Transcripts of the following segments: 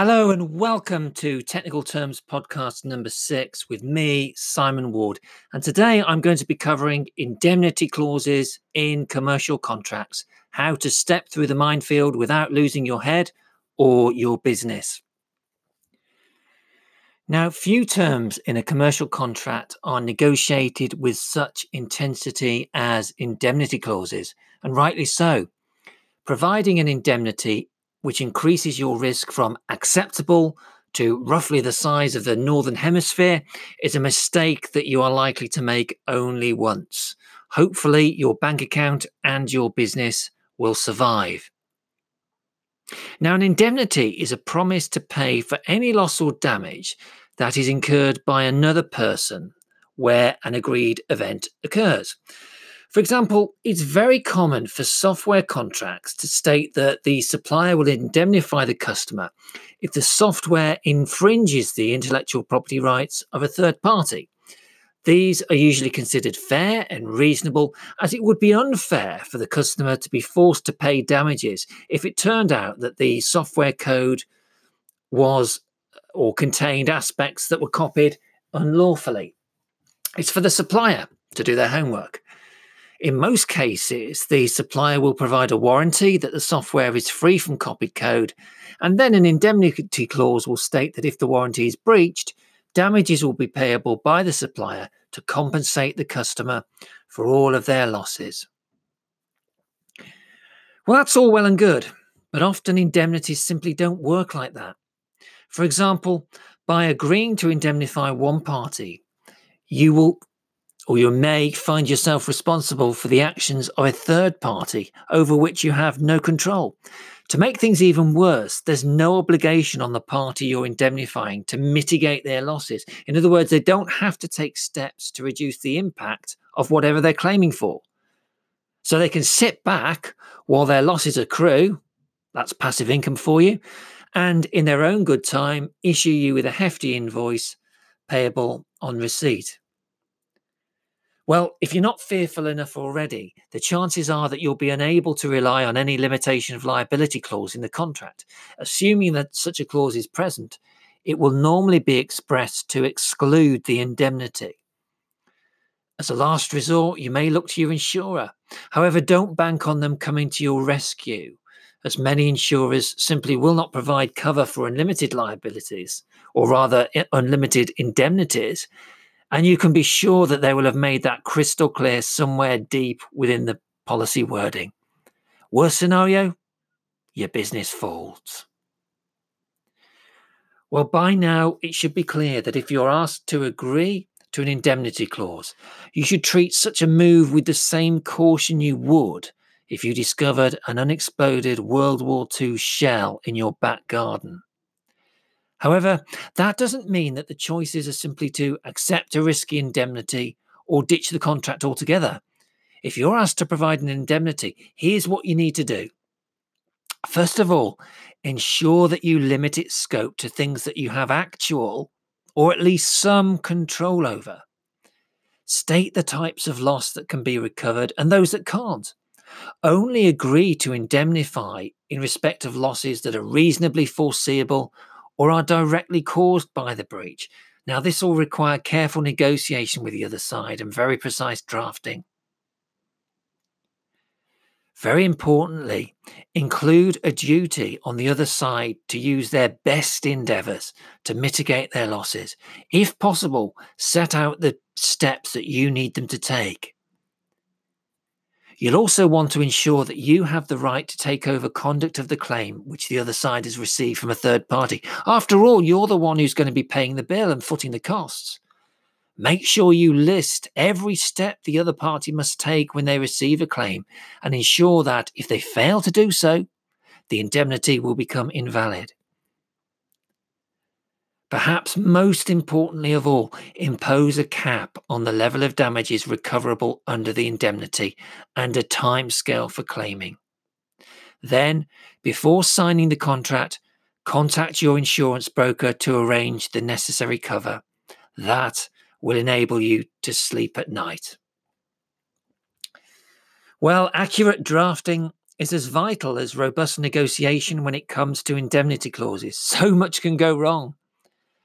Hello and welcome to Technical Terms Podcast number six with me, Simon Ward. And today I'm going to be covering indemnity clauses in commercial contracts, how to step through the minefield without losing your head or your business. Now, few terms in a commercial contract are negotiated with such intensity as indemnity clauses, and rightly so. Providing an indemnity which increases your risk from acceptable to roughly the size of the Northern Hemisphere, is a mistake that you are likely to make only once. Hopefully, your bank account and your business will survive. Now, an indemnity is a promise to pay for any loss or damage that is incurred by another person where an agreed event occurs. For example, it's very common for software contracts to state that the supplier will indemnify the customer if the software infringes the intellectual property rights of a third party. These are usually considered fair and reasonable, as it would be unfair for the customer to be forced to pay damages if it turned out that the software code was uh, or contained aspects that were copied unlawfully. It's for the supplier to do their homework. In most cases, the supplier will provide a warranty that the software is free from copied code, and then an indemnity clause will state that if the warranty is breached, damages will be payable by the supplier to compensate the customer for all of their losses. Well, that's all well and good, but often indemnities simply don't work like that. For example, by agreeing to indemnify one party, you will or you may find yourself responsible for the actions of a third party over which you have no control. To make things even worse, there's no obligation on the party you're indemnifying to mitigate their losses. In other words, they don't have to take steps to reduce the impact of whatever they're claiming for. So they can sit back while their losses accrue. That's passive income for you. And in their own good time, issue you with a hefty invoice payable on receipt. Well, if you're not fearful enough already, the chances are that you'll be unable to rely on any limitation of liability clause in the contract. Assuming that such a clause is present, it will normally be expressed to exclude the indemnity. As a last resort, you may look to your insurer. However, don't bank on them coming to your rescue, as many insurers simply will not provide cover for unlimited liabilities, or rather, unlimited indemnities and you can be sure that they will have made that crystal clear somewhere deep within the policy wording. Worst scenario, your business falls. Well, by now, it should be clear that if you're asked to agree to an indemnity clause, you should treat such a move with the same caution you would if you discovered an unexploded World War II shell in your back garden. However, that doesn't mean that the choices are simply to accept a risky indemnity or ditch the contract altogether. If you're asked to provide an indemnity, here's what you need to do. First of all, ensure that you limit its scope to things that you have actual or at least some control over. State the types of loss that can be recovered and those that can't. Only agree to indemnify in respect of losses that are reasonably foreseeable or are directly caused by the breach. Now, this will require careful negotiation with the other side and very precise drafting. Very importantly, include a duty on the other side to use their best endeavours to mitigate their losses. If possible, set out the steps that you need them to take. You'll also want to ensure that you have the right to take over conduct of the claim which the other side has received from a third party. After all, you're the one who's going to be paying the bill and footing the costs. Make sure you list every step the other party must take when they receive a claim and ensure that if they fail to do so, the indemnity will become invalid. Perhaps most importantly of all, impose a cap on the level of damages recoverable under the indemnity and a time scale for claiming. Then, before signing the contract, contact your insurance broker to arrange the necessary cover. That will enable you to sleep at night. Well, accurate drafting is as vital as robust negotiation when it comes to indemnity clauses. So much can go wrong.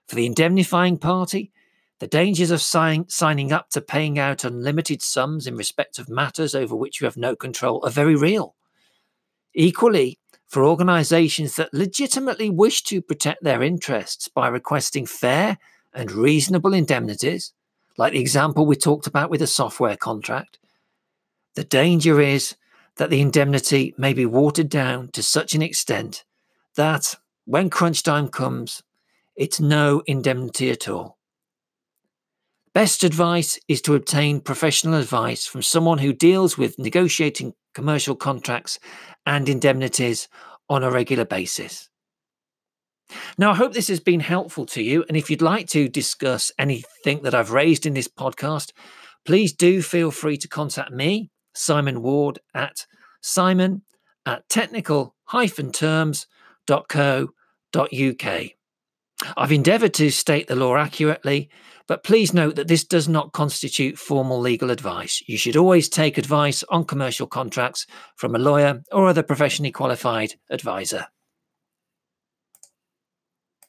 For the indemnifying party, the dangers of sign, signing up to paying out unlimited sums in respect of matters over which you have no control are very real. Equally, for organisations that legitimately wish to protect their interests by requesting fair and reasonable indemnities, like the example we talked about with a software contract, the danger is that the indemnity may be watered down to such an extent that, when crunch time comes, it's no indemnity at all. Best advice is to obtain professional advice from someone who deals with negotiating commercial contracts and indemnities on a regular basis. Now, I hope this has been helpful to you. And if you'd like to discuss anything that I've raised in this podcast, please do feel free to contact me, Simon Ward, at simon at technical terms.co.uk. I've endeavoured to state the law accurately, but please note that this does not constitute formal legal advice. You should always take advice on commercial contracts from a lawyer or other professionally qualified advisor.